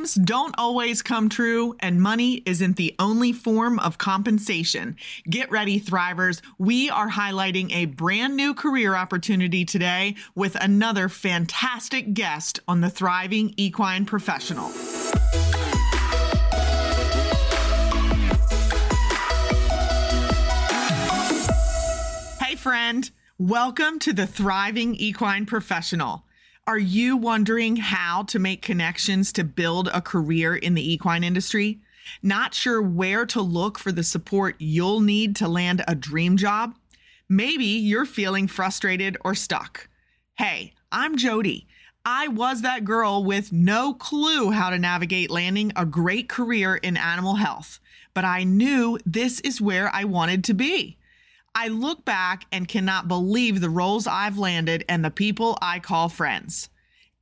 Dreams don't always come true, and money isn't the only form of compensation. Get ready, Thrivers. We are highlighting a brand new career opportunity today with another fantastic guest on the Thriving Equine Professional. Hey, friend. Welcome to the Thriving Equine Professional. Are you wondering how to make connections to build a career in the equine industry? Not sure where to look for the support you'll need to land a dream job? Maybe you're feeling frustrated or stuck. Hey, I'm Jodi. I was that girl with no clue how to navigate landing a great career in animal health, but I knew this is where I wanted to be. I look back and cannot believe the roles I've landed and the people I call friends.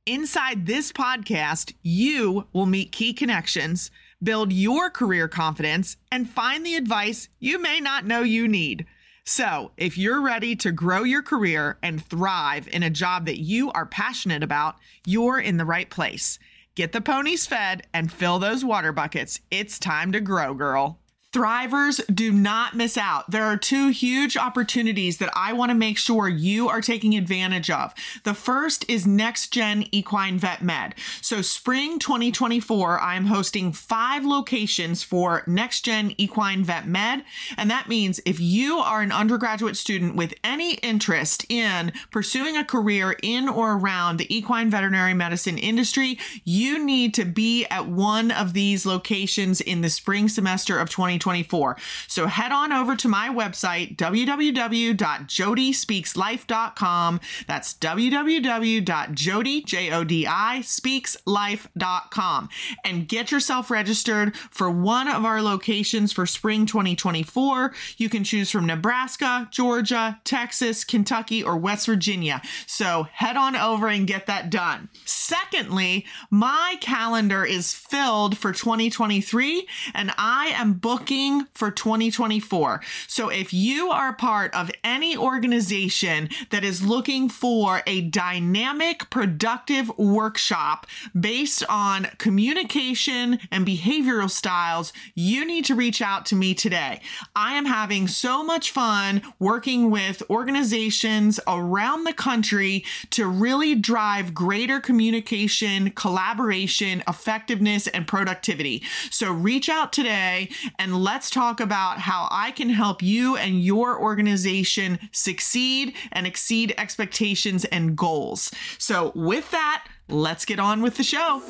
Inside this podcast, you will meet key connections, build your career confidence, and find the advice you may not know you need. So, if you're ready to grow your career and thrive in a job that you are passionate about, you're in the right place. Get the ponies fed and fill those water buckets. It's time to grow, girl. Thrivers, do not miss out. There are two huge opportunities that I want to make sure you are taking advantage of. The first is Next Gen Equine Vet Med. So, spring 2024, I'm hosting five locations for Next Gen Equine Vet Med. And that means if you are an undergraduate student with any interest in pursuing a career in or around the equine veterinary medicine industry, you need to be at one of these locations in the spring semester of 2024. 2024. So head on over to my website, www.jodispeakslife.com. That's www.jodi, and get yourself registered for one of our locations for spring 2024. You can choose from Nebraska, Georgia, Texas, Kentucky, or West Virginia. So head on over and get that done. Secondly, my calendar is filled for 2023 and I am booked looking for 2024. So if you are part of any organization that is looking for a dynamic, productive workshop based on communication and behavioral styles, you need to reach out to me today. I am having so much fun working with organizations around the country to really drive greater communication, collaboration, effectiveness, and productivity. So reach out today and let's talk about how I can help you and your organization succeed and exceed expectations and goals. So, with that, let's get on with the show.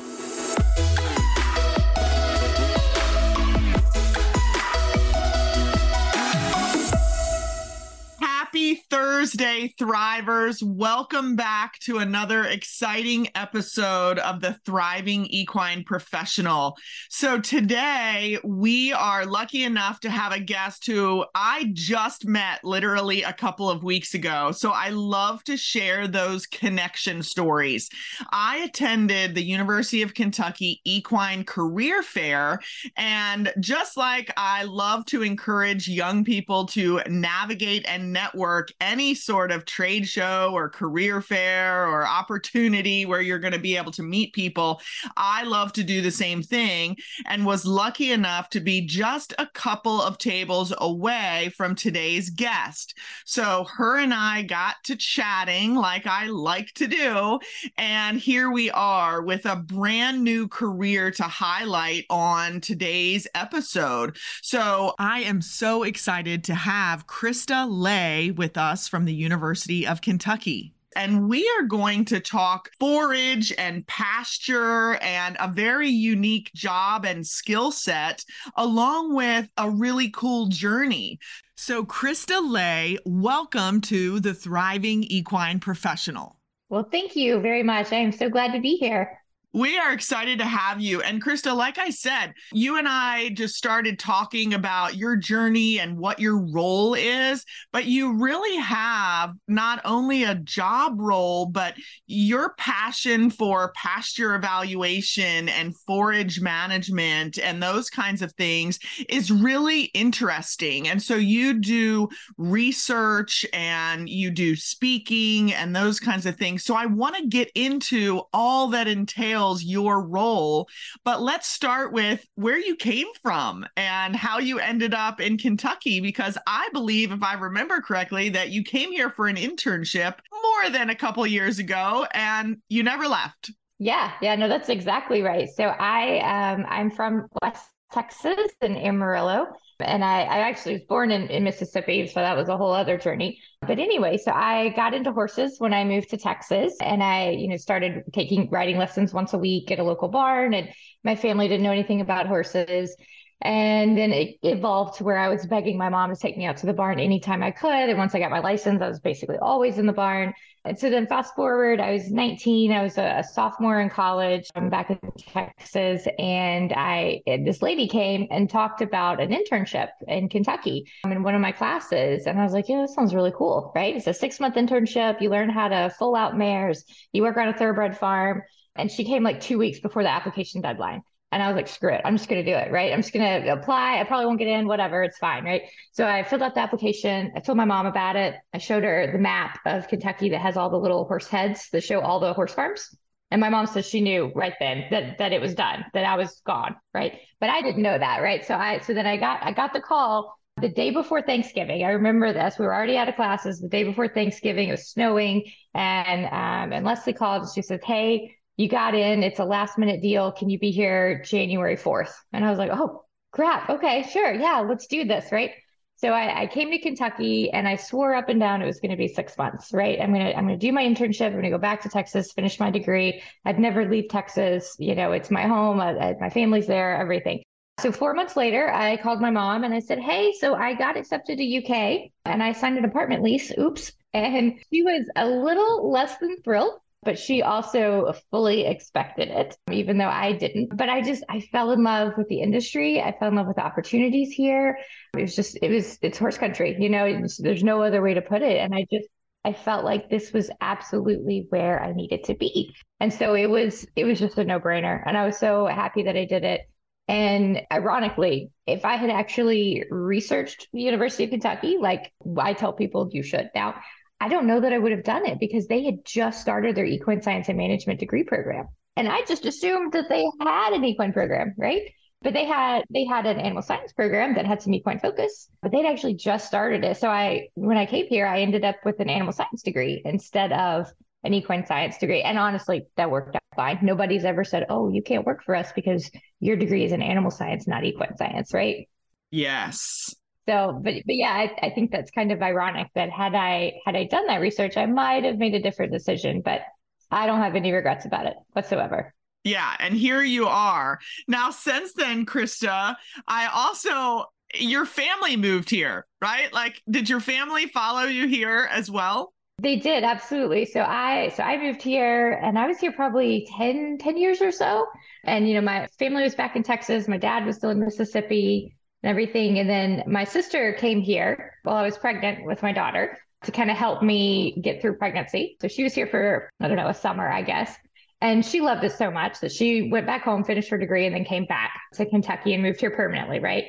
Happy Thursday, Thrivers. Welcome back to another exciting episode of the Thriving Equine Professional. So, today we are lucky enough to have a guest who I just met literally a couple of weeks ago. So, I love to share those connection stories. I attended the University of Kentucky Equine Career Fair, and just like I love to encourage young people to navigate and network network any sort of trade show or career fair or opportunity where you're going to be able to meet people. I love to do the same thing and was lucky enough to be just a couple of tables away from today's guest. So her and I got to chatting like I like to do. And here we are with a brand new career to highlight on today's episode. So I am so excited to have Krista Lea with us from the University of Kentucky. And we are going to talk forage and pasture and a very unique job and skill set, along with a really cool journey. So, Krista Lea, welcome to the Thriving Equine Professional. Well, thank you very much. I am so glad to be here. We are excited to have you. And Krista, like I said, you and I just started talking about your journey and what your role is, but you really have not only a job role, but your passion for pasture evaluation and forage management and those kinds of things is really interesting. And so you do research and you do speaking and those kinds of things. So I want to get into all that entails details your role. But let's start with where you came from and how you ended up in Kentucky, because I believe, if I remember correctly, that you came here for an internship more than a couple years ago and you never left. Yeah, yeah, no, that's exactly right. So I um I'm from West Texas in Amarillo. And I, I actually was born in, in Mississippi, so that was a whole other journey. But anyway, so I got into horses when I moved to Texas and I, you know, started taking riding lessons once a week at a local barn. And my family didn't know anything about horses. And then it evolved to where I was begging my mom to take me out to the barn anytime I could. And once I got my license, I was basically always in the barn. And so then fast forward, I was 19. I was a, sophomore in college. I'm back in Texas, and I this lady came and talked about an internship in Kentucky in one of my classes, and I was like, yeah, that sounds really cool, right? It's a six month internship. You learn how to foal out mares. You work on a thoroughbred farm. And she came like two weeks before the application deadline. And I was like, screw it. I'm just going to do it. Right. I'm just going to apply. I probably won't get in, whatever. It's fine. Right. So I filled out the application. I told my mom about it. I showed her the map of Kentucky that has all the little horse heads that show all the horse farms. And my mom says she knew right then that that it was done, that I was gone. Right. But I didn't know that. Right. So I, so then I got, I got the call the day before Thanksgiving. I remember this. We were already out of classes the day before Thanksgiving. It was snowing. And, um, and Leslie called and she says, Hey, you got in, it's a last minute deal. Can you be here January 4th? And I was like, oh, crap. Okay, sure. Yeah, let's do this. Right. So I, I, came to Kentucky and I swore up and down it was going to be six months, right? I'm gonna I'm gonna do my internship. I'm gonna go back to Texas, finish my degree. I'd never leave Texas. You know, it's my home. I, I, my family's there. Everything. So four months later, I called my mom and I said, "Hey, so I got accepted to UK and I signed an apartment lease. Oops!" And she was a little less than thrilled but she also fully expected it, even though I didn't. But I just, I fell in love with the industry. I fell in love with the opportunities here. It was just, it was, it's horse country, you know, there's no other way to put it. And I just, I felt like this was absolutely where I needed to be. And so it was, it was just a no brainer. And I was so happy that I did it. And ironically, if I had actually researched the University of Kentucky, like I tell people you should now, I don't know that I would have done it because they had just started their equine science and management degree program. And I just assumed that they had an equine program, right? But they had they had an animal science program that had some equine focus, but they'd actually just started it. So I when I came here, I ended up with an animal science degree instead of an equine science degree. And honestly, that worked out fine. Nobody's ever said, "Oh, you can't work for us because your degree is in animal science, not equine science," right? Yes. So, but but yeah, I, I think that's kind of ironic that had I had I done that research, I might have made a different decision. But I don't have any regrets about it whatsoever. Yeah, and here you are now. Since then, Krista, I also your family moved here, right? Like, did your family follow you here as well? They did absolutely. So I so I moved here and I was here probably 10 10 years or so. And you know, my family was back in Texas, my dad was still in Mississippi and everything. And then my sister came here while I was pregnant with my daughter to kind of help me get through pregnancy. So she was here for, I don't know, a summer, I guess. And she loved it so much that she went back home, finished her degree, and then came back to Kentucky and moved here permanently, right?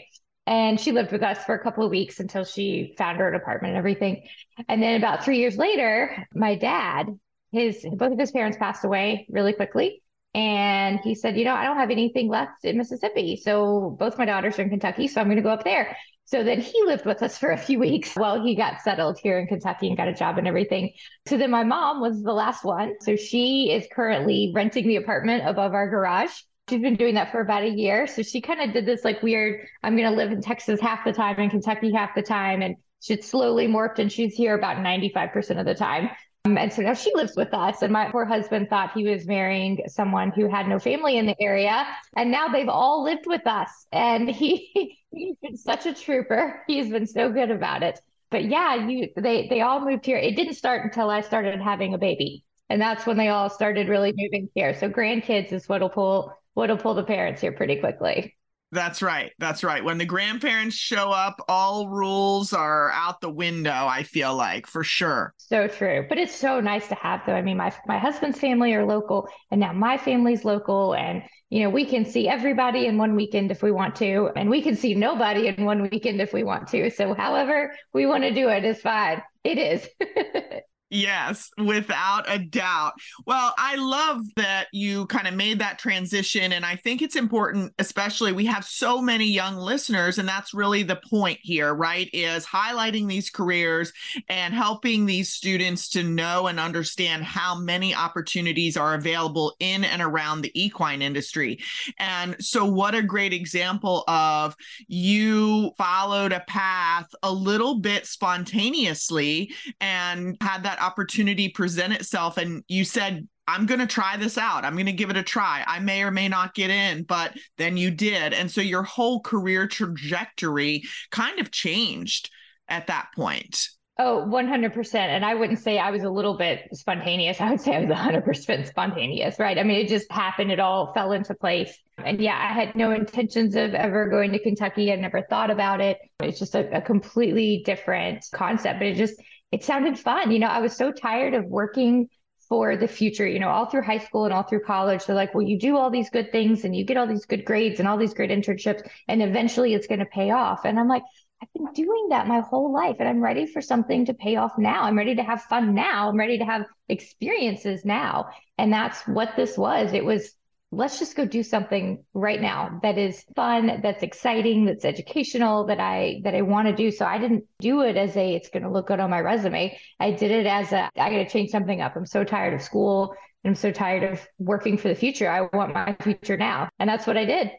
And she lived with us for a couple of weeks until she found her an apartment and everything. And then about three years later, my dad, his both of his parents passed away really quickly. And he said, You know, I don't have anything left in Mississippi. So both my daughters are in Kentucky. So I'm going to go up there. So then he lived with us for a few weeks while he got settled here in Kentucky and got a job and everything. So then my mom was the last one. So she is currently renting the apartment above our garage. She's been doing that for about a year. So she kind of did this like weird, I'm going to live in Texas half the time and Kentucky half the time. And she slowly morphed and she's here about 95% of the time. Um, and so now she lives with us. And my poor husband thought he was marrying someone who had no family in the area. And now they've all lived with us. And he he's been such a trooper. He's been so good about it. But yeah, you they they all moved here. It didn't start until I started having a baby. And that's when they all started really moving here. So grandkids is what'll pull what'll pull the parents here pretty quickly. That's right. That's right. When the grandparents show up, all rules are out the window, I feel like, for sure. So true. But it's so nice to have though. I mean, my my husband's family are local and now my family's local and you know, we can see everybody in one weekend if we want to, and we can see nobody in one weekend if we want to. So however we want to do it is fine. It is. Yes, without a doubt. Well, I love that you kind of made that transition. And I think it's important, especially we have so many young listeners. And that's really the point here, right? Is highlighting these careers and helping these students to know and understand how many opportunities are available in and around the equine industry. And so, what a great example of you followed a path a little bit spontaneously and had that opportunity present itself and you said I'm going to try this out. I'm going to give it a try. I may or may not get in, but then you did. And so your whole career trajectory kind of changed at that point. Oh, 100%. And I wouldn't say I was a little bit spontaneous. I would say I was 100% spontaneous, right? I mean, it just happened. It all fell into place. And yeah, I had no intentions of ever going to Kentucky. I never thought about it. It's just a, a completely different concept, but it just, it sounded fun. You know, I was so tired of working for the future, you know, all through high school and all through college. They're like, well, you do all these good things and you get all these good grades and all these great internships, and eventually it's going to pay off. And I'm like, I've been doing that my whole life and I'm ready for something to pay off now. I'm ready to have fun now. I'm ready to have experiences now. And that's what this was. It was let's just go do something right now that is fun, that's exciting, that's educational, that I that I want to do. So I didn't do it as a it's going to look good on my resume. I did it as a I got to change something up. I'm so tired of school and I'm so tired of working for the future. I want my future now. And that's what I did.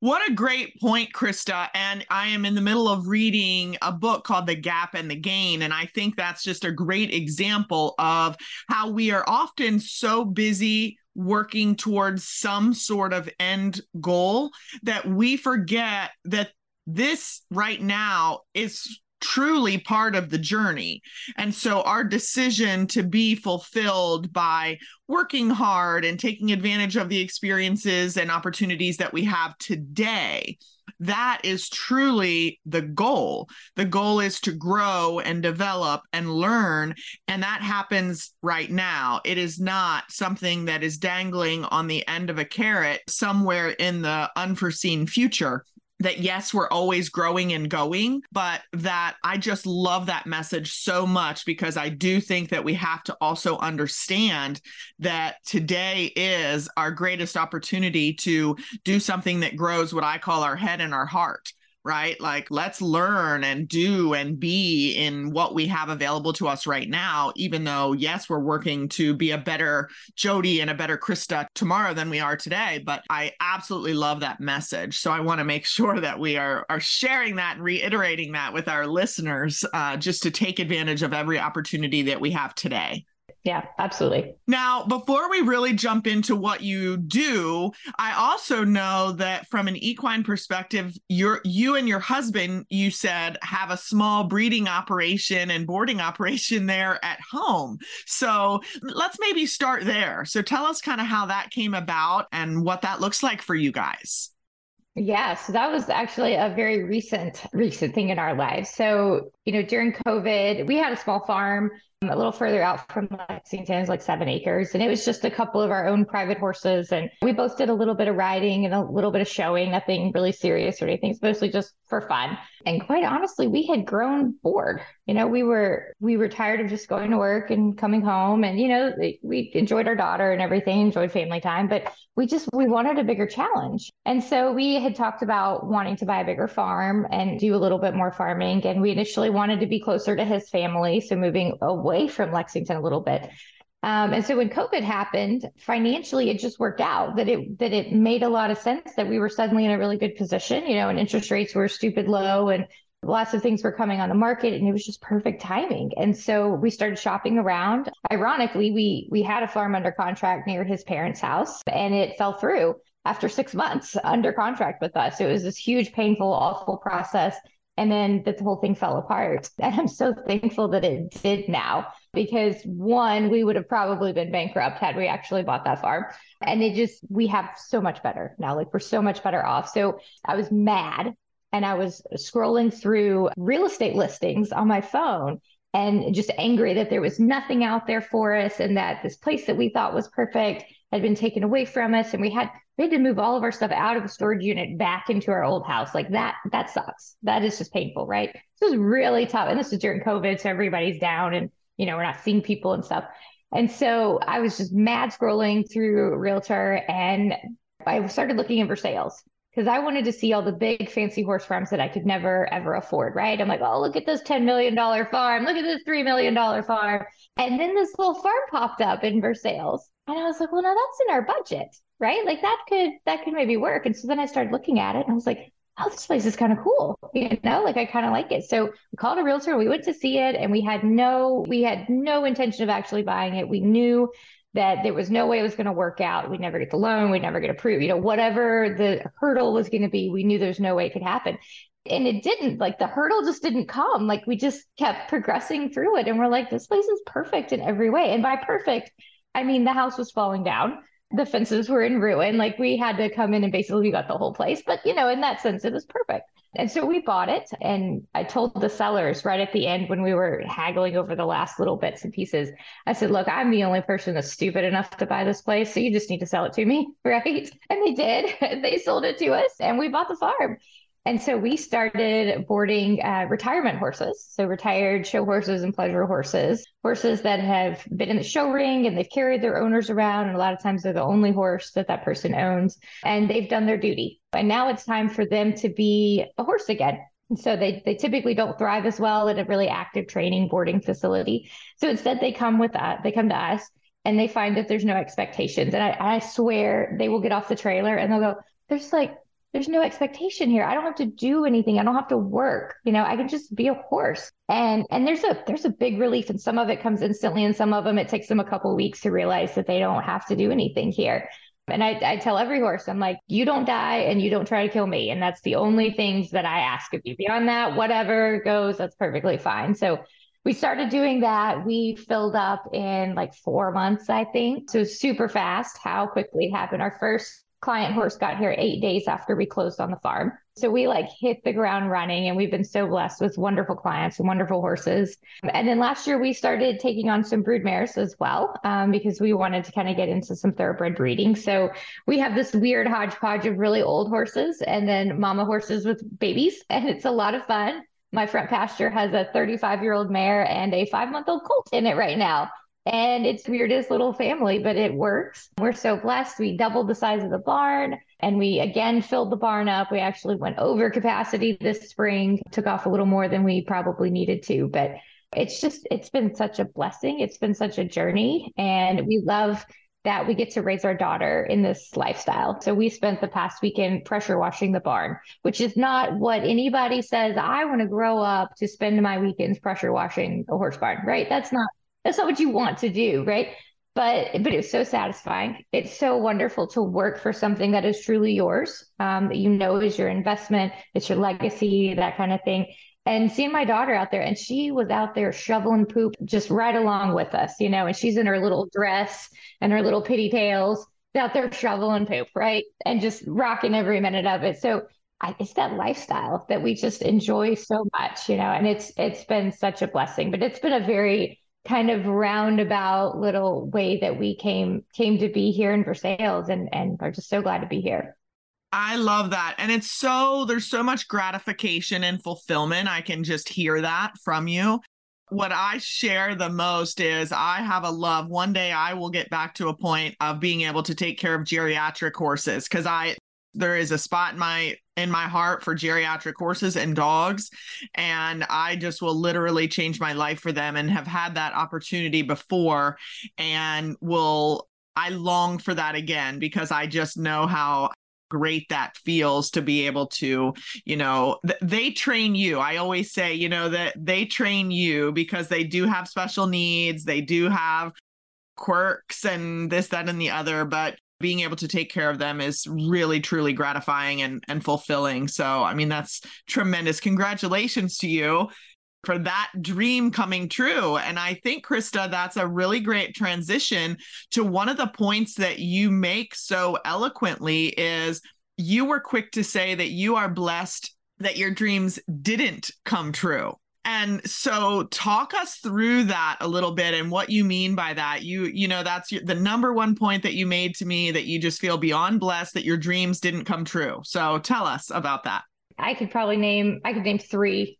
What a great point, Krista. And I am in the middle of reading a book called The Gap and the Gain. And I think that's just a great example of how we are often so busy working towards some sort of end goal that we forget that this right now is truly part of the journey. And so our decision to be fulfilled by working hard and taking advantage of the experiences and opportunities that we have today that is truly the goal. The goal is to grow and develop and learn. And that happens right now. It is not something that is dangling on the end of a carrot somewhere in the unforeseen future that yes, we're always growing and going, but that I just love that message so much because I do think that we have to also understand that today is our greatest opportunity to do something that grows what I call our head and our heart right? Like, let's learn and do and be in what we have available to us right now, even though, yes, we're working to be a better Jodi and a better Krista tomorrow than we are today. But I absolutely love that message. So I want to make sure that we are, are sharing that and reiterating that with our listeners uh, just to take advantage of every opportunity that we have today. Yeah, absolutely. Now, before we really jump into what you do, I also know that from an equine perspective, you're you and your husband, you said, have a small breeding operation and boarding operation there at home. So let's maybe start there. So tell us kind of how that came about and what that looks like for you guys. Yeah, so that was actually a very recent recent thing in our lives. So, you know, during COVID, we had a small farm a little further out from Lexington is like seven acres. And it was just a couple of our own private horses. And we both did a little bit of riding and a little bit of showing, nothing really serious or anything. It's mostly just for fun. And quite honestly, we had grown bored. You know, we were we were tired of just going to work and coming home. And, you know, we enjoyed our daughter and everything, enjoyed family time, but we just we wanted a bigger challenge. And so we had talked about wanting to buy a bigger farm and do a little bit more farming. And we initially wanted to be closer to his family. So moving away away from Lexington a little bit. Um, and so when COVID happened, financially, it just worked out that it that it made a lot of sense that we were suddenly in a really good position, you know, and interest rates were stupid low and lots of things were coming on the market and it was just perfect timing. And so we started shopping around. Ironically, we we had a farm under contract near his parents' house and it fell through after six months under contract with us. It was this huge, painful, awful process. And then the whole thing fell apart. And I'm so thankful that it did now because one, we would have probably been bankrupt had we actually bought that farm. And it just, we have so much better now. Like we're so much better off. So I was mad and I was scrolling through real estate listings on my phone and just angry that there was nothing out there for us and that this place that we thought was perfect had been taken away from us and we had we had to move all of our stuff out of the storage unit back into our old house like that that sucks that is just painful right this is really tough and this is during covid so everybody's down and you know, we're not seeing people and stuff. And so I was just mad scrolling through Realtor and I started looking in for sales because I wanted to see all the big fancy horse farms that I could never ever afford, right? I'm like, oh, look at this $10 million farm. Look at this $3 million farm. And then this little farm popped up in Versailles. And I was like, well, now that's in our budget, right? Like that could that could maybe work. And so then I started looking at it and I was like, oh, this place is kind of cool. You know, like I kind of like it. So we called a realtor, we went to see it, and we had no, we had no intention of actually buying it. We knew that there was no way it was going to work out. We'd never get the loan, we'd never get approved. You know, whatever the hurdle was going to be, we knew there's no way it could happen. And it didn't, like the hurdle just didn't come. Like we just kept progressing through it. And we're like, this place is perfect in every way. And by perfect, I mean the house was falling down the fences were in ruin. Like we had to come in and basically we got the whole place. But, you know, in that sense, it was perfect. And so we bought it. And I told the sellers right at the end when we were haggling over the last little bits and pieces, I said, look, I'm the only person that's stupid enough to buy this place. So you just need to sell it to me. Right. And they did. they sold it to us and we bought the farm. And so we started boarding uh, retirement horses. So retired show horses and pleasure horses, horses that have been in the show ring and they've carried their owners around. And a lot of times they're the only horse that that person owns and they've done their duty. And now it's time for them to be a horse again. And so they, they typically don't thrive as well at a really active training boarding facility. So instead they come with us, they come to us and they find that there's no expectations. And I, I swear they will get off the trailer and they'll go, there's like there's no expectation here. I don't have to do anything. I don't have to work. You know, I can just be a horse. And and there's a there's a big relief and some of it comes instantly and some of them it takes them a couple weeks to realize that they don't have to do anything here. And I, I tell every horse, I'm like, you don't die and you don't try to kill me. And that's the only things that I ask of you. Beyond that, whatever goes, that's perfectly fine. So we started doing that. We filled up in like four months, I think. So super fast how quickly it happened. Our first client horse got here eight days after we closed on the farm. So we like hit the ground running and we've been so blessed with wonderful clients and wonderful horses. And then last year we started taking on some brood mares as well um, because we wanted to kind of get into some thoroughbred breeding. So we have this weird hodgepodge of really old horses and then mama horses with babies. And it's a lot of fun. My front pasture has a 35 year old mare and a five month old colt in it right now. And it's weirdest little family, but it works. We're so blessed. We doubled the size of the barn and we again filled the barn up. We actually went over capacity this spring, took off a little more than we probably needed to, but it's just, it's been such a blessing. It's been such a journey. And we love that we get to raise our daughter in this lifestyle. So we spent the past weekend pressure washing the barn, which is not what anybody says. I want to grow up to spend my weekends pressure washing a horse barn, right? That's not that's not what you want to do, right? But but it's so satisfying. It's so wonderful to work for something that is truly yours, um, that you know is your investment, it's your legacy, that kind of thing. And seeing my daughter out there, and she was out there shoveling poop just right along with us, you know, and she's in her little dress and her little pitty tails out there shoveling poop, right? And just rocking every minute of it. So I, it's that lifestyle that we just enjoy so much, you know, and it's it's been such a blessing. But it's been a very kind of roundabout little way that we came came to be here in Versailles and and are just so glad to be here. I love that. And it's so there's so much gratification and fulfillment. I can just hear that from you. What I share the most is I have a love. One day I will get back to a point of being able to take care of geriatric horses because I there is a spot in my in my heart for geriatric horses and dogs. And i just will literally change my life for them and have had that opportunity before and will i long for that again because i just know how great that feels to be able to you know th- they train you. I always say you know that they train you because they do have special needs. They do have quirks and this that and the other. But being able to take care of them is really truly gratifying and, and fulfilling. So i mean that's tremendous. Congratulations to you for that dream coming true. And i think krista that's a really great transition to one of the points that you make so eloquently is you were quick to say that you are blessed that your dreams didn't come true and so talk us through that a little bit and what you mean by that. You you know that's the number one point that you made to me that you just feel beyond blessed that your dreams didn't come true. So tell us about that. I could probably name I could name 3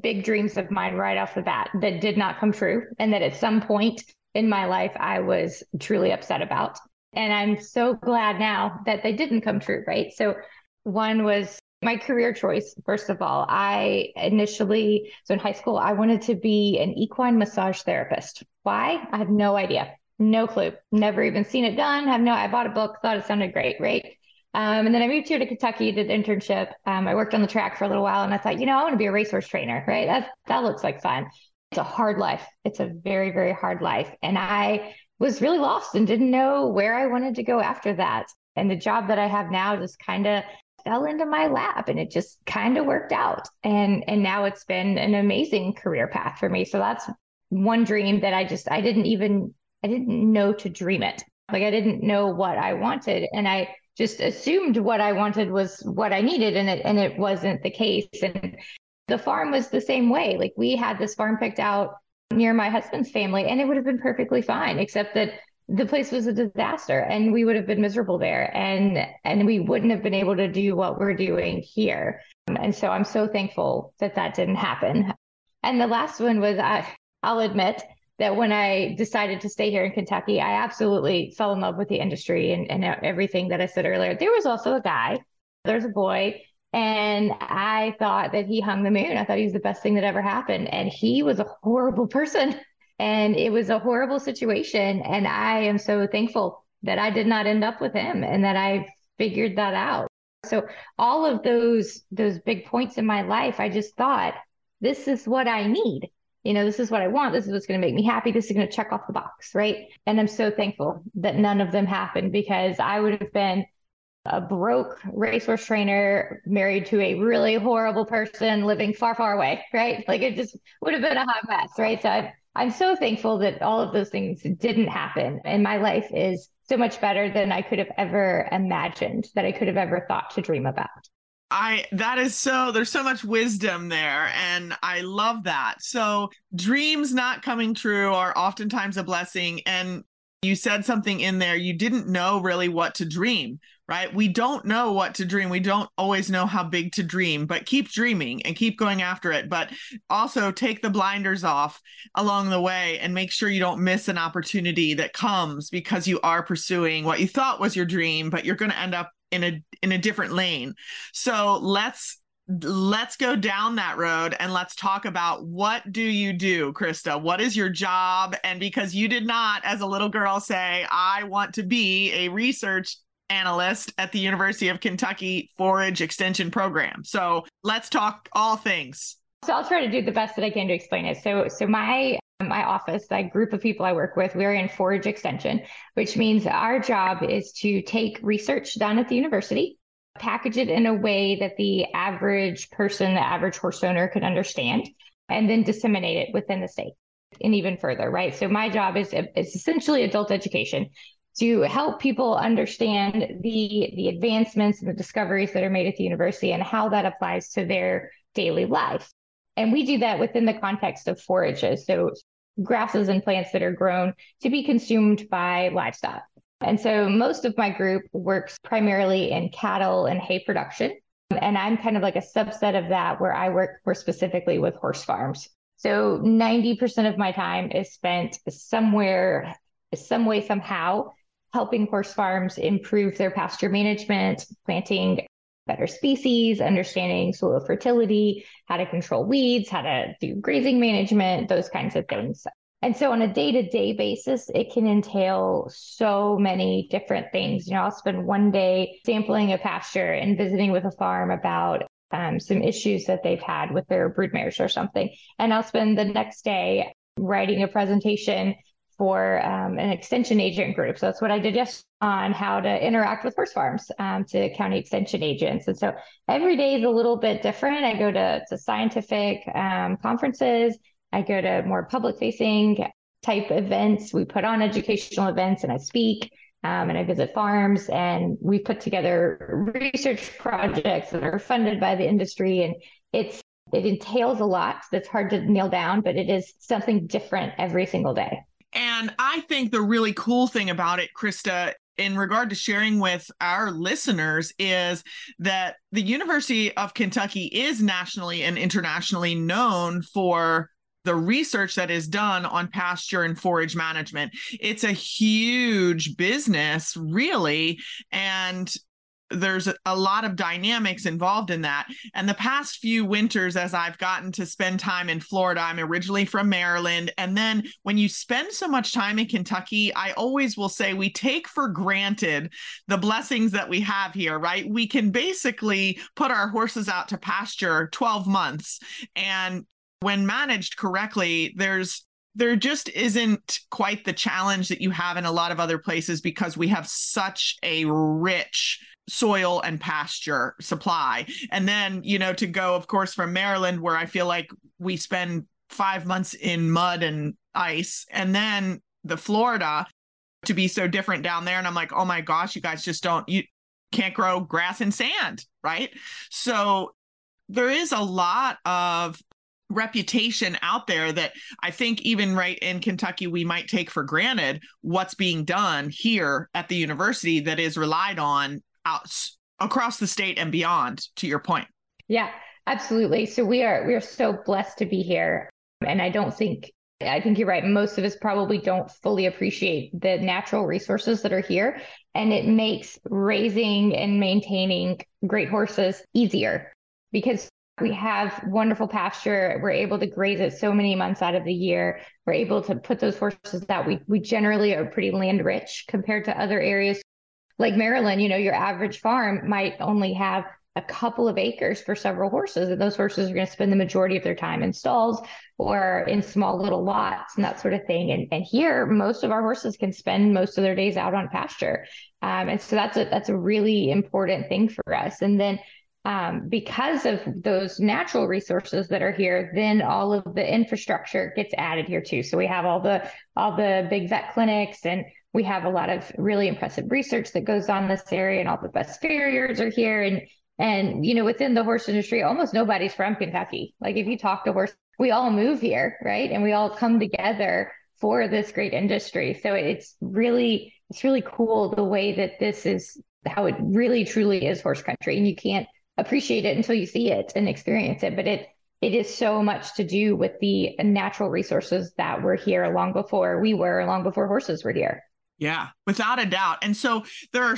big dreams of mine right off the bat that did not come true. And that at some point in my life, I was truly upset about. And I'm so glad now that they didn't come true, right? So, one was my career choice. First of all, I initially, so in high school, I wanted to be an equine massage therapist. Why? I have no idea. No clue. Never even seen it done. Have no, I bought a book, thought it sounded great, right? Um, and then I moved here to Kentucky, did internship. Um, I worked on the track for a little while and I thought, you know, I want to be a racehorse trainer, right? That, that looks like fun. It's a hard life. It's a very, very hard life. And I was really lost and didn't know where I wanted to go after that. And the job that I have now just kind of fell into my lap and it just kind of worked out. And and now it's been an amazing career path for me. So that's one dream that I just I didn't even I didn't know to dream it. Like I didn't know what I wanted and I just assumed what I wanted was what I needed and it and it wasn't the case and the farm was the same way. Like we had this farm picked out near my husband's family and it would have been perfectly fine except that the place was a disaster and we would have been miserable there and and we wouldn't have been able to do what we're doing here um, and so i'm so thankful that that didn't happen and the last one was I, i'll admit that when i decided to stay here in kentucky i absolutely fell in love with the industry and, and everything that i said earlier there was also a guy there's a boy and I thought that he hung the moon. I thought he was the best thing that ever happened. And he was a horrible person. And it was a horrible situation. And I am so thankful that I did not end up with him and that I figured that out. So all of those those big points in my life, I just thought, this is what I need. You know, this is what I want. This is what's going to make me happy. This is going to check off the box, right? And I'm so thankful that none of them happened because I would have been a broke racehorse trainer married to a really horrible person living far, far away, right? Like it just would have been a hot mess, right? So I've I'm so thankful that all of those things didn't happen. And my life is so much better than I could have ever imagined, that I could have ever thought to dream about. I that is so there's so much wisdom there and I love that. So dreams not coming true are oftentimes a blessing and you said something in there you didn't know really what to dream right? We don't know what to dream. We don't always know how big to dream, but keep dreaming and keep going after it. But also take the blinders off along the way and make sure you don't miss an opportunity that comes because you are pursuing what you thought was your dream, but you're going to end up in a in a different lane. So let's let's go down that road and let's talk about what do you do krista what is your job and because you did not as a little girl say i want to be a research analyst at the University of Kentucky Forage Extension Program. So let's talk all things. So I'll try to do the best that I can to explain it. So, so my my office, that group of people I work with, we're in forage extension, which means our job is to take research done at the university, package it in a way that the average person, the average horse owner could understand, and then disseminate it within the state and even further, right? So my job is, is essentially adult education to help people understand the the advancements and the discoveries that are made at the university and how that applies to their daily life. And we do that within the context of forages, so grasses and plants that are grown to be consumed by livestock. And so most of my group works primarily in cattle and hay production. And I'm kind of like a subset of that where I work more specifically with horse farms. So 90% of my time is spent somewhere, some way, somehow helping horse farms improve their pasture management, planting better species, understanding soil fertility, how to control weeds, how to do grazing management, those kinds of things. And so on a day to day basis, it can entail so many different things. You know, I'll spend one day sampling a pasture and visiting with a farm about um, some issues that they've had with their broodmares or something. And I'll spend the next day writing a presentation for um, an extension agent group. So that's what I did just on how to interact with horse farms um, to county extension agents. And so every day is a little bit different. I go to, to scientific um, conferences, I go to more public facing type events. We put on educational events and I speak. Um, and I visit farms, and we put together research projects that are funded by the industry. And it's it entails a lot that's hard to nail down, but it is something different every single day. And I think the really cool thing about it, Krista, in regard to sharing with our listeners is that the University of Kentucky is nationally and internationally known for the research that is done on pasture and forage management. It's a huge business, really. And there's a lot of dynamics involved in that. And the past few winters, as I've gotten to spend time in Florida, I'm originally from Maryland. And then when you spend so much time in Kentucky, I always will say we take for granted the blessings that we have here, right? We can basically put our horses out to pasture 12 months. And when managed correctly, there's there just isn't quite the challenge that you have in a lot of other places because we have such a rich soil and pasture supply. And then, you know, to go, of course, from Maryland, where I feel like we spend five months in mud and ice, and then the Florida to be so different down there. And I'm like, oh my gosh, you guys just don't, you can't grow grass and sand, right? So there is a lot of reputation out there that I think even right in Kentucky we might take for granted what's being done here at the university that is relied on out across the state and beyond to your point yeah absolutely so we are we are so blessed to be here and i don't think i think you're right most of us probably don't fully appreciate the natural resources that are here and it makes raising and maintaining great horses easier because we have wonderful pasture. We're able to graze it so many months out of the year. We're able to put those horses out. We we generally are pretty land rich compared to other areas like Maryland, you know, your average farm might only have a couple of acres for several horses, and those horses are going to spend the majority of their time in stalls or in small little lots and that sort of thing. And and here, most of our horses can spend most of their days out on pasture, um, and so that's a that's a really important thing for us. And then um, because of those natural resources that are here, then all of the infrastructure gets added here too. So we have all the all the big vet clinics and we have a lot of really impressive research that goes on this area and all the best farriers are here. And and you know within the horse industry almost nobody's from kentucky. Like if you talk to horse we all move here right? And we all come together for this great industry. So it's really it's really cool the way that this is how it really truly is horse country. And you can't appreciate it until you see it and experience it. But it it is so much to do with the natural resources that were here long before we were long before horses were here yeah, without a doubt. And so there are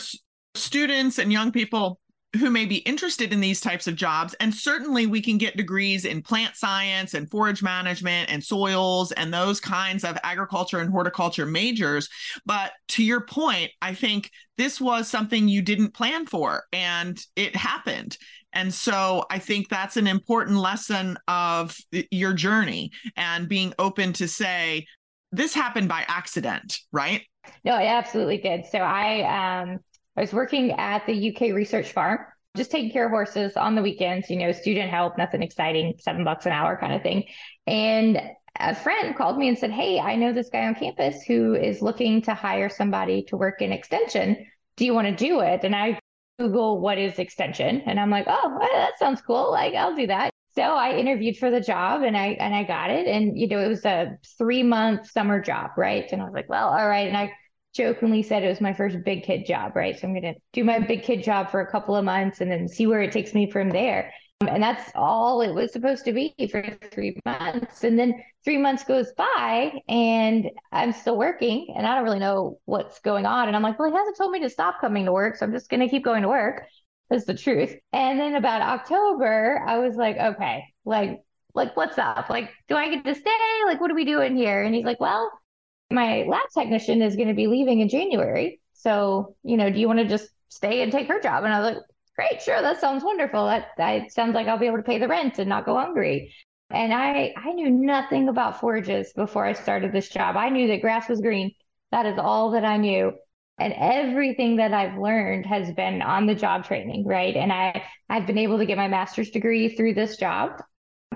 students and young people who may be interested in these types of jobs. And certainly we can get degrees in plant science and forage management and soils and those kinds of agriculture and horticulture majors. But to your point, I think this was something you didn't plan for and it happened. And so I think that's an important lesson of your journey and being open to say, this happened by accident, right? No, it absolutely did. So I um I was working at the UK research farm, just taking care of horses on the weekends, you know, student help, nothing exciting, seven bucks an hour kind of thing. And a friend called me and said, Hey, I know this guy on campus who is looking to hire somebody to work in extension. Do you want to do it? And I Google what is extension. And I'm like, oh, that sounds cool. Like, I'll do that. So I interviewed for the job and I and I got it. And you know, it was a three month summer job, right? And I was like, well, all right. And I jokingly said it was my first big kid job, right? So I'm gonna do my big kid job for a couple of months and then see where it takes me from there. Um, and that's all it was supposed to be for three months. And then three months goes by and I'm still working and I don't really know what's going on. And I'm like, well, he hasn't told me to stop coming to work. So I'm just going to keep going to work. That's the truth. And then about October, I was like, okay, like, like what's up? Like, do I get to stay? Like, what are we doing here? And he's like, well, my lab technician is going to be leaving in January. So, you know, do you want to just stay and take her job? And I was like, great, sure, that sounds wonderful. That that sounds like I'll be able to pay the rent and not go hungry. And I I knew nothing about forages before I started this job. I knew that grass was green. That is all that I knew and everything that I've learned has been on the job training, right? And I I've been able to get my master's degree through this job,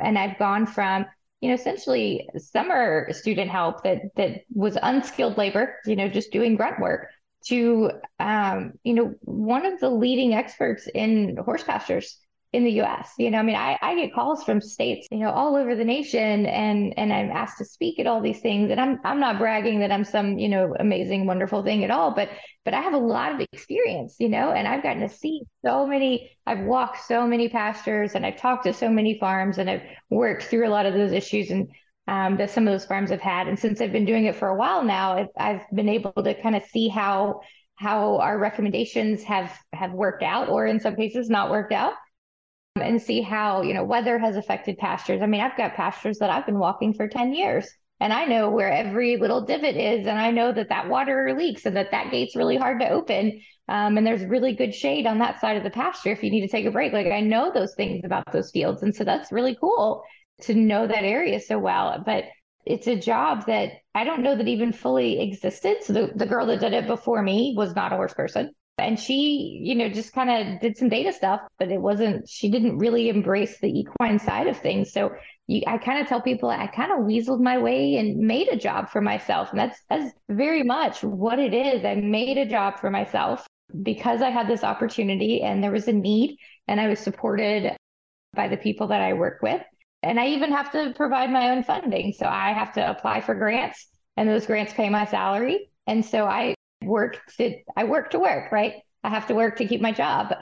and I've gone from you know essentially summer student help that that was unskilled labor, you know, just doing grunt work, to um, you know one of the leading experts in horse pastures in the US. You know, I mean, I, I get calls from states, you know, all over the nation and and I'm asked to speak at all these things. And I'm I'm not bragging that I'm some, you know, amazing, wonderful thing at all, but but I have a lot of experience, you know, and I've gotten to see so many, I've walked so many pastures and I've talked to so many farms and I've worked through a lot of those issues and um, that some of those farms have had. And since I've been doing it for a while now, I've, I've been able to kind of see how how our recommendations have have worked out, or in some cases not worked out and see how, you know, weather has affected pastures. I mean, I've got pastures that I've been walking for 10 years and I know where every little divot is. And I know that that water leaks and that that gate's really hard to open. Um, and there's really good shade on that side of the pasture if you need to take a break. Like I know those things about those fields. And so that's really cool to know that area so well. But it's a job that I don't know that even fully existed. So the, the girl that did it before me was not a horse person. And she, you know, just kind of did some data stuff, but it wasn't, she didn't really embrace the equine side of things. So you, I kind of tell people I kind of weasled my way and made a job for myself. And that's, that's very much what it is. I made a job for myself because I had this opportunity and there was a need and I was supported by the people that I work with. And I even have to provide my own funding. So I have to apply for grants and those grants pay my salary. And so I work to I work to work, right? I have to work to keep my job.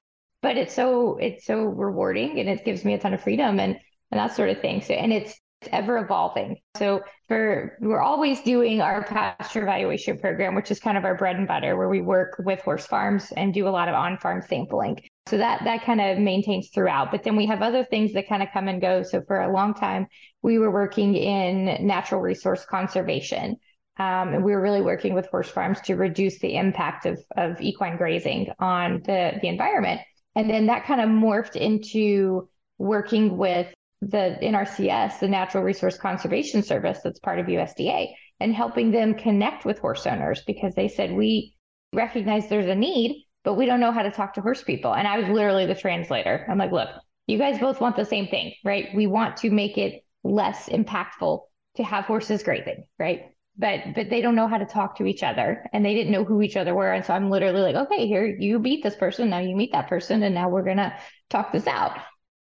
But it's so it's so rewarding and it gives me a ton of freedom and and that sort of thing. So and it's ever evolving. So for we're always doing our pasture evaluation program, which is kind of our bread and butter, where we work with horse farms and do a lot of on-farm sampling. So that that kind of maintains throughout. But then we have other things that kind of come and go. So for a long time, we were working in natural resource conservation. Um, and we were really working with horse farms to reduce the impact of, of equine grazing on the, the environment. And then that kind of morphed into working with the NRCS, the Natural Resource Conservation Service, that's part of USDA, and helping them connect with horse owners because they said, we recognize there's a need, but we don't know how to talk to horse people. And I was literally the translator. I'm like, look, you guys both want the same thing, right? We want to make it less impactful to have horses grazing, right? But but they don't know how to talk to each other and they didn't know who each other were. And so i'm literally like okay here you meet this person. Now you meet that person and now we're to talk this out.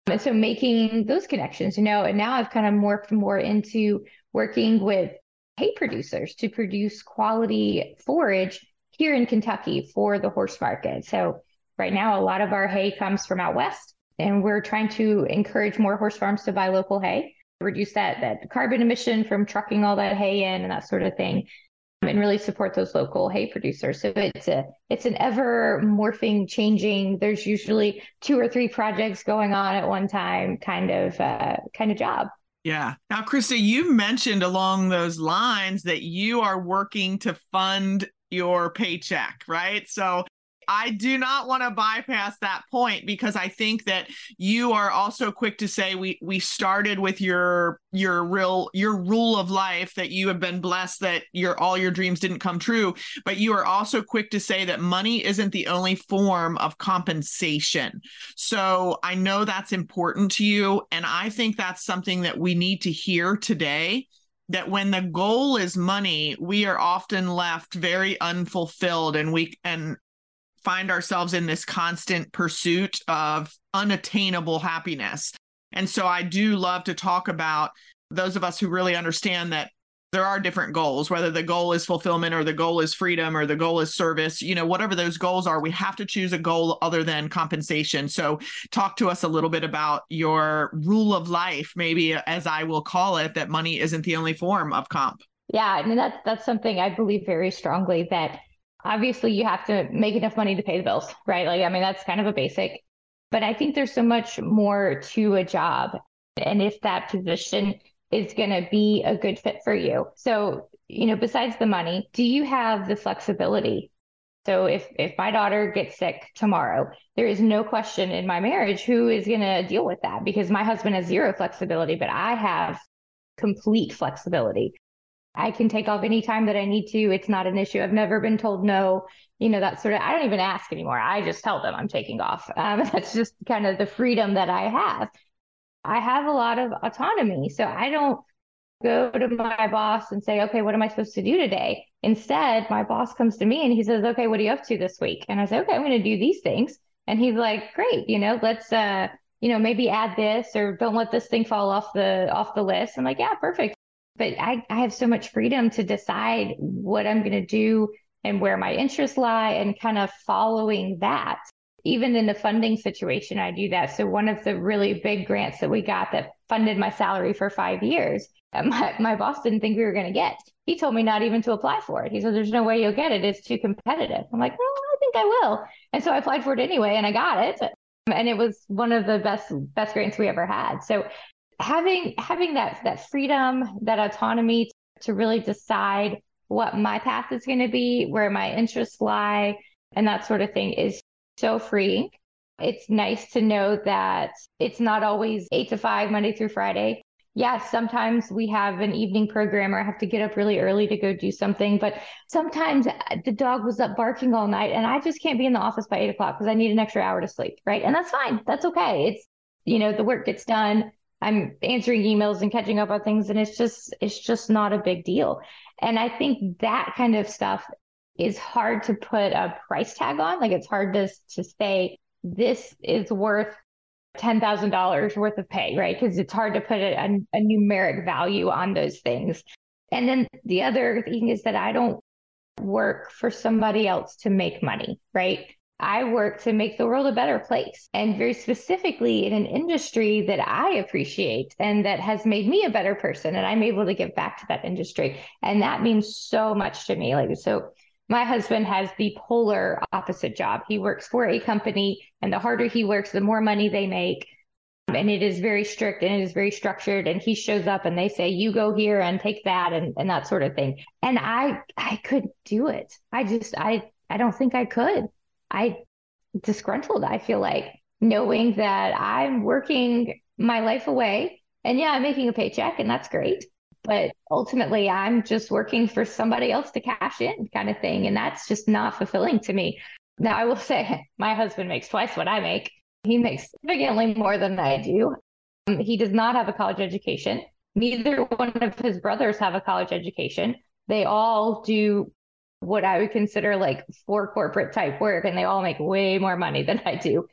And so making those connections you know and now i've kind of morphed more into working with hay producers to produce quality forage here in kentucky for the horse market. So right now a lot of our hay comes from out west and we're trying to encourage more horse farms to buy local hay reduce that that carbon emission from trucking all that hay in and that sort of thing and really support those local hay producers. So it's a it's an ever morphing, changing. There's usually two or three projects going on at one time, kind of uh, kind of job. Yeah. Now, Krista, you mentioned along those lines that you are working to fund your paycheck, right? So I do not want to bypass that point because I think that you are also quick to say we we started with your your real your rule of life that you have been blessed that your all your dreams didn't come true, but you are also quick to say that money isn't the only form of compensation. So I know that's important to you and I think that's something that we need to hear today that when the goal is money we are often left very unfulfilled and we and find ourselves in this constant pursuit of unattainable happiness. And so I do love to talk about those of us who really understand that there are different goals, whether the goal is fulfillment or the goal is freedom or the goal is service, you know, whatever those goals are, we have to choose a goal other than compensation. So, talk to us a little bit about your rule of life, maybe as I will call it, that money isn't the only form of comp. Yeah, I mean that's that's something I believe very strongly that obviously you have to make enough money to pay the bills, right? Like, I mean, that's kind of a basic, but I think there's so much more to a job. And if that position is going to be a good fit for you. So, you know, besides the money, do you have the flexibility? So if if my daughter gets sick tomorrow, there is no question in my marriage who is going to deal with that because my husband has zero flexibility, but I have complete flexibility. I can take off any time that I need to. It's not an issue. I've never been told no, you know, that sort of, I don't even ask anymore. I just tell them I'm taking off. Um, that's just kind of the freedom that I have. I have a lot of autonomy. So I don't go to my boss and say, okay, what am I supposed to do today? Instead, my boss comes to me and he says, okay, what are you up to this week? And I say, okay, I'm going to do these things. And he's like, great, you know, let's, uh, you know, maybe add this or don't let this thing fall off the off the list. I'm like, yeah, perfect. But I, I have so much freedom to decide what I'm going to do and where my interests lie and kind of following that. Even in the funding situation, I do that. So one of the really big grants that we got that funded my salary for five years, my, my boss didn't think we were going to get. He told me not even to apply for it. He said, there's no way you'll get it. It's too competitive. I'm like, well, I think I will. And so I applied for it anyway and I got it. And it was one of the best, best grants we ever had. So having, having that, that freedom, that autonomy to really decide what my path is going to be, where my interests lie, and that sort of thing is so freeing. It's nice to know that it's not always eight to five, Monday through Friday. Yes, sometimes we have an evening program or I have to get up really early to go do something. But sometimes uh, the dog was up barking all night and I just can't be in the office by eight o'clock because I need an extra hour to sleep. Right. And that's fine. That's okay. It's, you know, the work gets done. I'm answering emails and catching up on things and it's just it's just not a big deal. And I think that kind of stuff is hard to put a price tag on. Like it's hard to to say this is worth $10,000 worth of pay, right? Because it's hard to put a, a, a numeric value on those things. And then the other thing is that I don't work for somebody else to make money, right? I work to make the world a better place. And very specifically in an industry that I appreciate and that has made me a better person. And I'm able to give back to that industry. And that means so much to me. Like, so my husband has the polar opposite job. He works for a company, and the harder he works, the more money they make. And it is very strict and it is very structured. And he shows up and they say, you go here and take that and, and that sort of thing. And I I couldn't do it. I just I I don't think I could. I disgruntled, I feel like, knowing that I'm working my life away. And yeah, I'm making a paycheck and that's great. But ultimately, I'm just working for somebody else to cash in, kind of thing. And that's just not fulfilling to me. Now, I will say my husband makes twice what I make. He makes significantly more than I do. Um, he does not have a college education. Neither one of his brothers have a college education. They all do what I would consider like for corporate type work and they all make way more money than I do.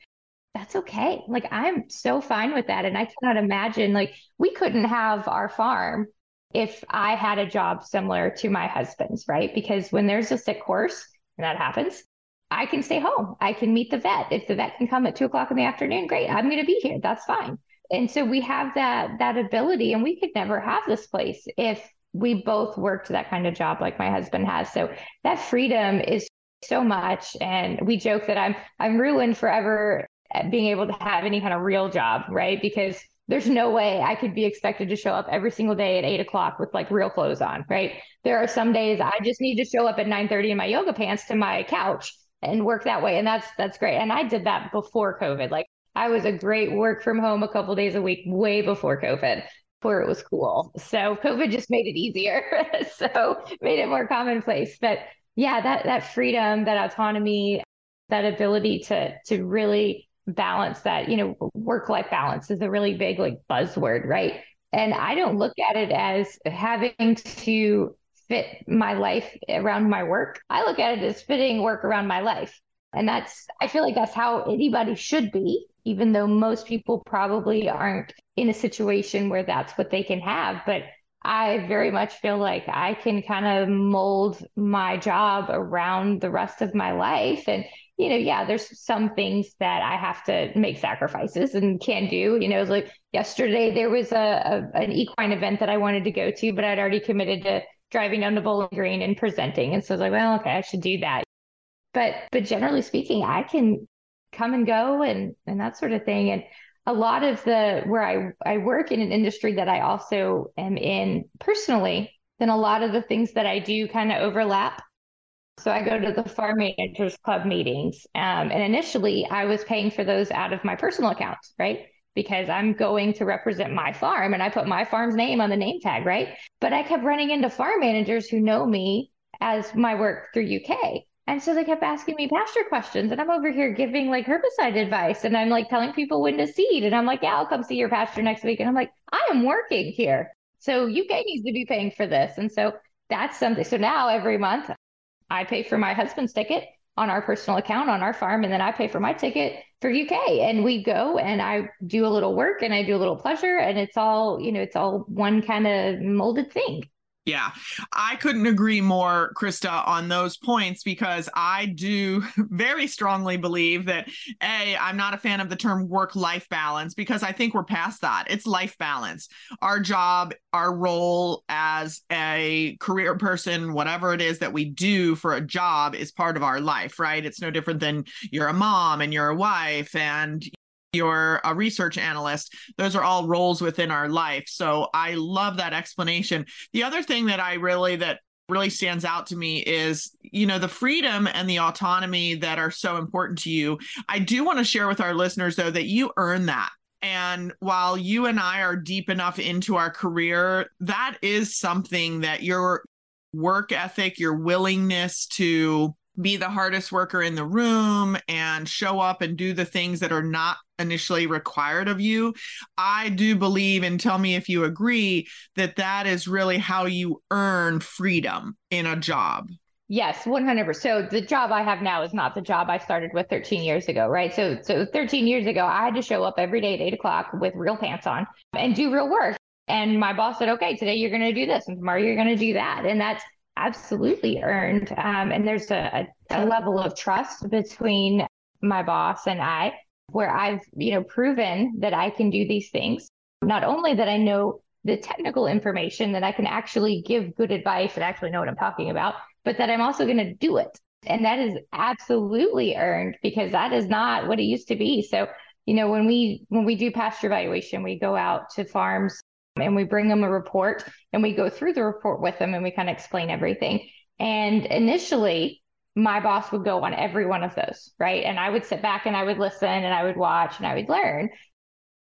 That's okay. Like I'm so fine with that. And I cannot imagine like we couldn't have our farm if I had a job similar to my husband's, right? Because when there's a sick horse, and that happens, I can stay home. I can meet the vet. If the vet can come at two o'clock in the afternoon, great. I'm going to be here. That's fine. And so we have that that ability, and we could never have this place if we both worked that kind of job like my husband has. So that freedom is so much. And we joke that I'm I'm ruined forever being able to have any kind of real job, right? Because there's no way I could be expected to show up every single day at eight o'clock with like real clothes on, right? There are some days I just need to show up at 9:30 in my yoga pants to my couch and work that way. And that's that's great. And I did that before COVID. Like I was a great work from home a couple days a week way before COVID where it was cool. So COVID just made it easier. so made it more commonplace. But yeah, that that freedom, that autonomy, that ability to to really balance that, you know, work life balance is a really big like buzzword, right? And I don't look at it as having to fit my life around my work. I look at it as fitting work around my life. And that's, I feel like that's how anybody should be, even though most people probably aren't in a situation where that's what they can have. But I very much feel like I can kind of mold my job around the rest of my life. And, you know, yeah, there's some things that I have to make sacrifices and can do. You know, like yesterday there was a, a an equine event that I wanted to go to, but I'd already committed to driving down to Bowling Green and presenting. And so I was like, well, okay, I should do that. But but generally speaking, I can come and go and and that sort of thing. And a lot of the where I, I work in an industry that I also am in personally, then a lot of the things that I do kind of overlap. So I go to the farm managers club meetings. Um, and initially I was paying for those out of my personal account, right? Because I'm going to represent my farm and I put my farm's name on the name tag, right? But I kept running into farm managers who know me as my work through UK. And so they kept asking me pasture questions, and I'm over here giving like herbicide advice, and I'm like telling people when to seed, and I'm like, yeah, I'll come see your pasture next week, and I'm like, I am working here, so UK needs to be paying for this, and so that's something. So now every month, I pay for my husband's ticket on our personal account on our farm, and then I pay for my ticket for UK. And we go and I do a little work and I do a little pleasure and it's all, you know, it's all one kind of molded thing. Yeah, I couldn't agree more, Krista, on those points because I do very strongly believe that A, I'm not a fan of the term work life balance because I think we're past that. It's life balance. Our job, our role as a career person, whatever it is that we do for a job is part of our life, right? It's no different than you're a mom and you're a wife and you're a uh, research analyst those are all roles within our life. So i love that explanation. The other thing that i really that really stands out to me is you know the freedom and the autonomy that are so important to you. I do want to share with our listeners though that you earn that. And while you and i are deep enough into our career that is something that your work ethic your willingness to be the hardest worker in the room and show up and do the things that are not initially required of you. I do believe, and tell me if you agree, that that is really how you earn freedom in a job. Yes, 100%. So the job I have now is not the job I started with 13 years ago, right? So, so 13 years ago, I had to show up every day at eight o'clock with real pants on and do real work. And my boss said, okay, today you're going to do this and tomorrow you're going to do that. And that's absolutely earned. Um, and there's a, a level of trust between my boss and I where I've, you know, proven that I can do these things. Not only that I know the technical information that I can actually give good advice and actually know what I'm talking about, but that I'm also going to do it. And that is absolutely earned because that is not what it used to be. So, you know, when we when we do pasture evaluation, we go out to farms and we bring them a report and we go through the report with them and we kind of explain everything. And initially, my boss would go on every one of those, right? And I would sit back and I would listen and I would watch and I would learn.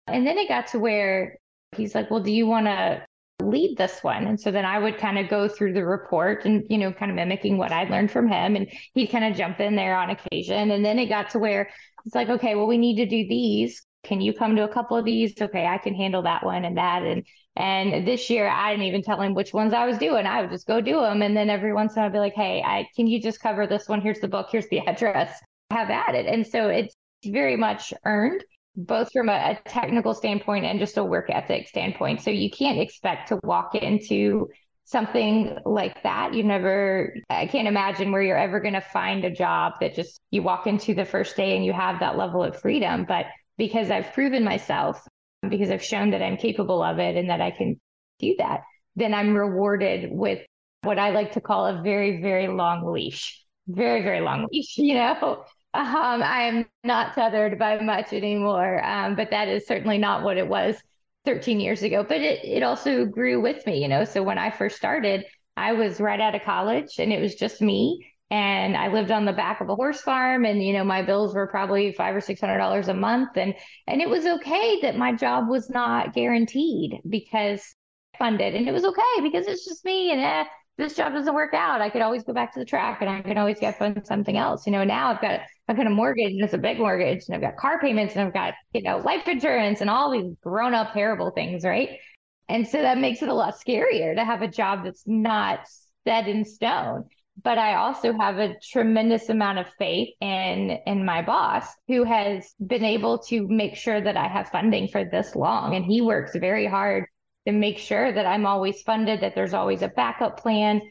And then it got to where he's like, Well, do you want to lead this one? And so then I would kind of go through the report and, you know, kind of mimicking what I learned from him. And he'd kind of jump in there on occasion. And then it got to where it's like, okay, well, we need to do these. Can you come to a couple of these? Okay, I can handle that one and that. And and this year, I didn't even tell him which ones I was doing. I would just go do them. And then every once in a while, I'd be like, hey, I, can you just cover this one? Here's the book. Here's the address. Have at it. And so it's very much earned, both from a, a technical standpoint and just a work ethic standpoint. So you can't expect to walk into something like that. You never, I can't imagine where you're ever going to find a job that just you walk into the first day and you have that level of freedom. But because I've proven myself because I've shown that I'm capable of it and that I can do that, then I'm rewarded with what I like to call a very, very long leash. Very, very long leash, you know. Um, I'm not tethered by much anymore, um, but that is certainly not what it was 13 years ago. But it, it also grew with me, you know. So when I first started, I was right out of college and it was just me and I lived on the back of a horse farm and you know my bills were probably five or six hundred dollars a month. And and it was okay that my job was not guaranteed because funded. And it was okay because it's just me and eh, this job doesn't work out. I could always go back to the track and I can always get fund something else. You know now I've got I've got a mortgage and it's a big mortgage and I've got car payments and I've got you know life insurance and all these grown up terrible things right? And so that makes it a lot scarier to have a job that's not set in stone but I also have a tremendous amount of faith in in my boss who has been able to make sure that I have funding for this long. And he works very hard to make sure that I'm always funded that there's always a backup plan.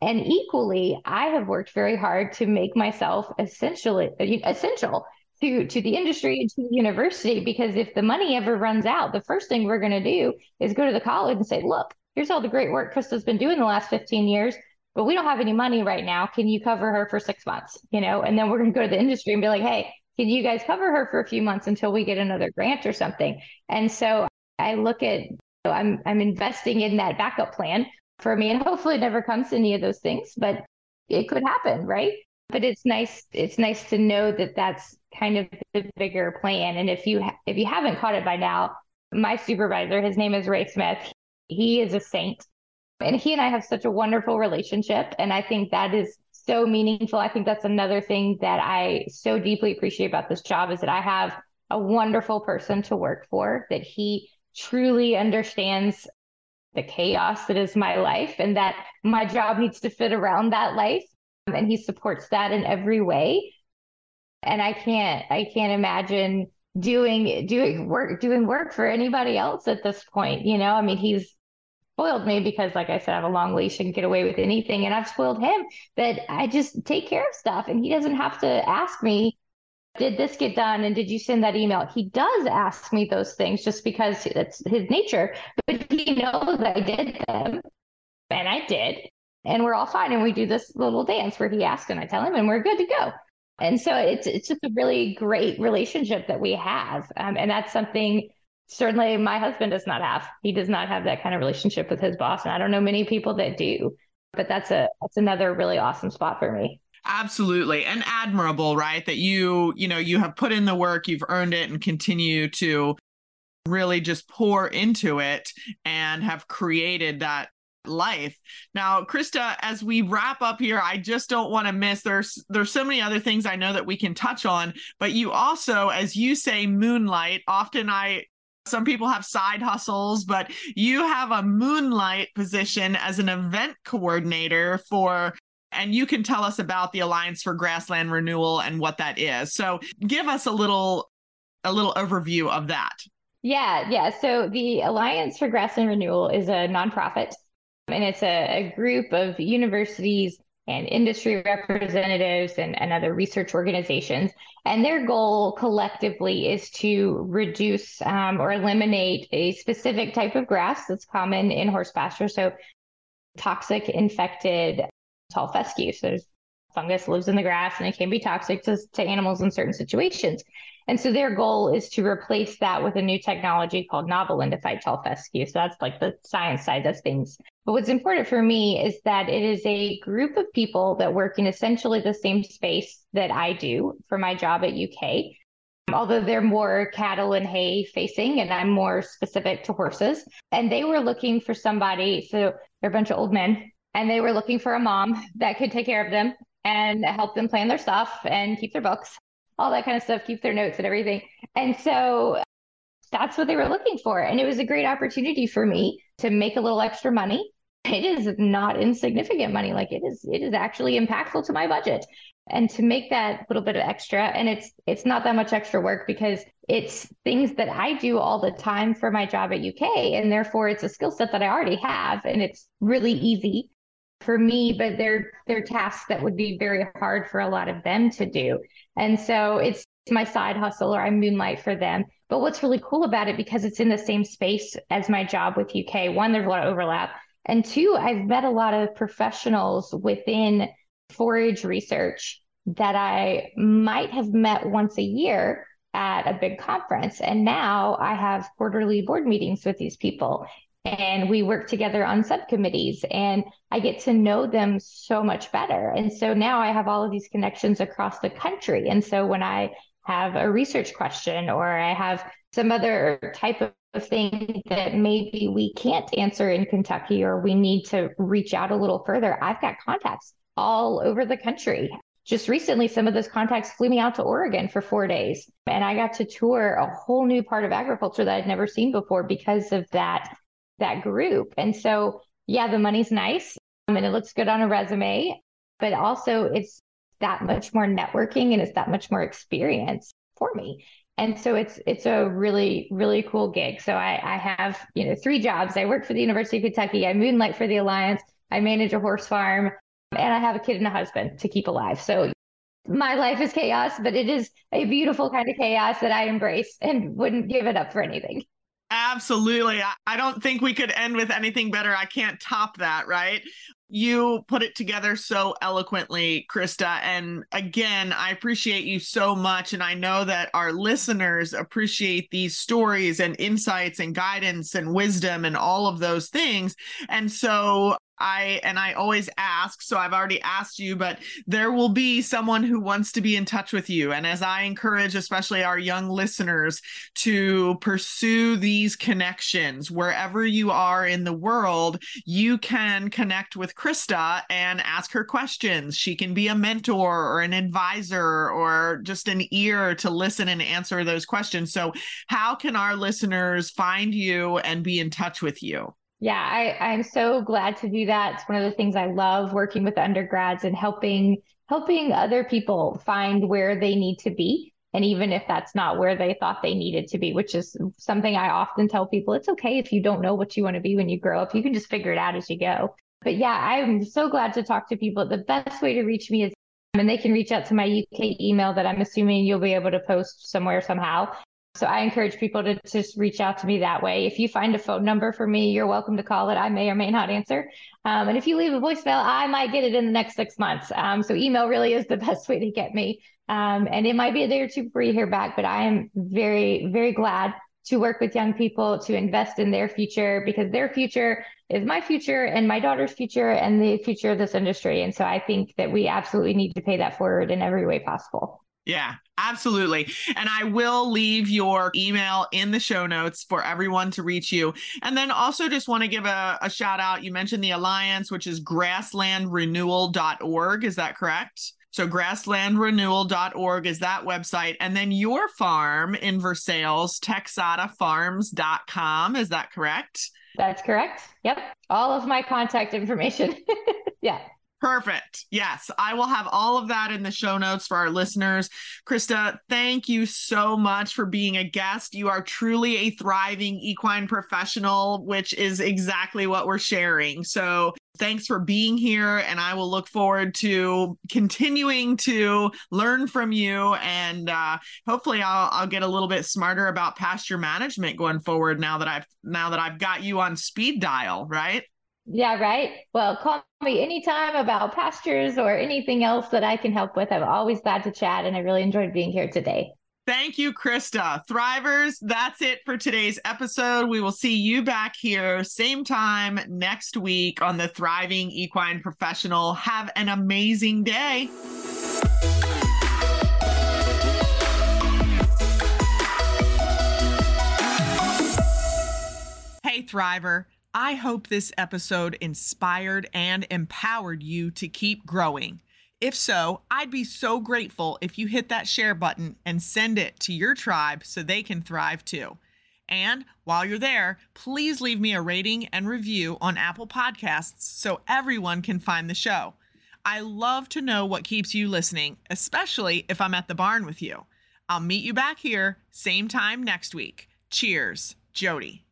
And equally I have worked very hard to make myself essentially essential to to the industry and to the university because if the money ever runs out the first thing we're going to do is go to the college and say look here's all the great work Krista's been doing the last 15 years but we don't have any money right now. Can you cover her for six months? You know, and then we're going to go to the industry and be like, hey, can you guys cover her for a few months until we get another grant or something? And so I look at, so I'm I'm investing in that backup plan for me, and hopefully it never comes to any of those things, but it could happen, right? But it's nice. It's nice to know that that's kind of the bigger plan. And if you ha- if you haven't caught it by now, my supervisor, his name is Ray Smith. He is a saint. And he and I have such a wonderful relationship. And I think that is so meaningful. I think that's another thing that I so deeply appreciate about this job is that I have a wonderful person to work for, that he truly understands the chaos that is my life and that my job needs to fit around that life. Um, and he supports that in every way. And I can't, I can't imagine doing doing work doing work for anybody else at this point. You know, I mean, he's spoiled me because, like I said, I have a long leash and get away with anything. And I've spoiled him that I just take care of stuff and he doesn't have to ask me, did this get done? And did you send that email? He does ask me those things just because it's his nature, but he knows I did them and I did. And we're all fine. And we do this little dance where he asks and I tell him, and we're good to go. And so it's it's just a really great relationship that we have. Um, and that's something certainly my husband does not have. He does not have that kind of relationship with his boss, and I don't know many people that do. But that's a that's another really awesome spot for me. Absolutely. And admirable, right? That you, you know, you have put in the work, you've earned it and continue to really just pour into it and have created that life. Now, Krista, as we wrap up here, I just don't want to miss there's there's so many other things I know that we can touch on, but you also as you say moonlight, often I some people have side hustles, but you have a moonlight position as an event coordinator for and you can tell us about the Alliance for Grassland Renewal and what that is. So, give us a little a little overview of that. Yeah, yeah. So, the Alliance for Grassland Renewal is a nonprofit and it's a, a group of universities and industry representatives and, and other research organizations. And their goal collectively is to reduce um, or eliminate a specific type of grass that's common in horse pasture. So, toxic infected tall fescue. So, there's fungus lives in the grass and it can be toxic to, to animals in certain situations. And so their goal is to replace that with a new technology called novel endophyte tall fescue. So that's like the science side of things. But what's important for me is that it is a group of people that work in essentially the same space that I do for my job at UK. Um, although they're more cattle and hay facing, and I'm more specific to horses. And they were looking for somebody, so they're a bunch of old men, and they were looking for a mom that could take care of them and help them plan their stuff and keep their books all that kind of stuff, keep their notes and everything. And so that's what they were looking for. And it was a great opportunity for me to make a little extra money. It is not insignificant money. Like it is, it is actually impactful to my budget. And to make that little bit of extra, and it's it's not that much extra work because it's things that I do all the time for my job at UK. And therefore it's a skill set that I already have. And it's really easy for me, but they're they're tasks that would be very hard for a lot of them to do. And so it's my side hustle or I moonlight for them. But what's really cool about it because it's in the same space as my job with UK, one, there's a lot of overlap. And two, I've met a lot of professionals within forage research that I might have met once a year at a big conference. And now I have quarterly board meetings with these people and we work together on subcommittees and I get to know them so much better. And so now I have all of these connections across the country. And so when I have a research question or I have some other type of thing that maybe we can't answer in Kentucky or we need to reach out a little further, I've got contacts all over the country. Just recently, some of those contacts flew me out to Oregon for four days, and I got to tour a whole new part of agriculture that I'd never seen before because of that that group. And so, yeah, the money's nice um, and it looks good on a resume, but also it's that much more networking and it's that much more experience for me. And so it's it's a really really cool gig. So I, I have you know three jobs. I work for the University of Kentucky. I moonlight for the Alliance. I manage a horse farm, and I have a kid and a husband to keep alive. So my life is chaos, but it is a beautiful kind of chaos that I embrace and wouldn't give it up for anything. Absolutely. I don't think we could end with anything better. I can't top that, right? You put it together so eloquently, Krista. And again, I appreciate you so much. And I know that our listeners appreciate these stories and insights and guidance and wisdom and all of those things. And so I and I always ask, so I've already asked you, but there will be someone who wants to be in touch with you. And as I encourage, especially our young listeners, to pursue these connections wherever you are in the world, you can connect with Krista and ask her questions. She can be a mentor or an advisor or just an ear to listen and answer those questions. So, how can our listeners find you and be in touch with you? Yeah, I, I'm so glad to do that. It's one of the things I love working with undergrads and helping helping other people find where they need to be. And even if that's not where they thought they needed to be, which is something I often tell people, it's okay if you don't know what you want to be when you grow up. You can just figure it out as you go. But yeah, I'm so glad to talk to people. The best way to reach me is, and they can reach out to my UK email that I'm assuming you'll be able to post somewhere somehow. So I encourage people to just reach out to me that way. If you find a phone number for me, you're welcome to call it. I may or may not answer. Um, and if you leave a voicemail, I might get it in the next six months. Um, so email really is the best way to get me. Um, and it might be a day or two before you hear back, but I am very, very glad to work with young people to invest in their future because their future is my future and my daughter's future and the future of this industry. And so I think that we absolutely need to pay that forward in every way possible. Yeah, absolutely. And I will leave your email in the show notes for everyone to reach you. And then also just want to give a, a shout out. You mentioned the Alliance, which is grasslandrenewal.org. Is that correct? So grasslandrenewal.org is that website. And then your farm in Versailles, texatafarms.com. Is that correct? That's correct. Yep. All of my contact information. yeah. Perfect. Yes, I will have all of that in the show notes for our listeners. Krista, thank you so much for being a guest. You are truly a thriving equine professional, which is exactly what we're sharing. So, thanks for being here. And I will look forward to continuing to learn from you. And uh, hopefully, I'll, I'll get a little bit smarter about pasture management going forward now that I've now that I've got you on speed dial, right? Yeah, right. Well, call me anytime about pastures or anything else that I can help with. I'm always glad to chat, and I really enjoyed being here today. Thank you, Krista. Thrivers, that's it for today's episode. We will see you back here, same time next week on the Thriving Equine Professional. Have an amazing day. Hey, Thriver. I hope this episode inspired and empowered you to keep growing. If so, I'd be so grateful if you hit that share button and send it to your tribe so they can thrive too. And while you're there, please leave me a rating and review on Apple Podcasts so everyone can find the show. I love to know what keeps you listening, especially if I'm at the barn with you. I'll meet you back here, same time next week. Cheers, Jodi.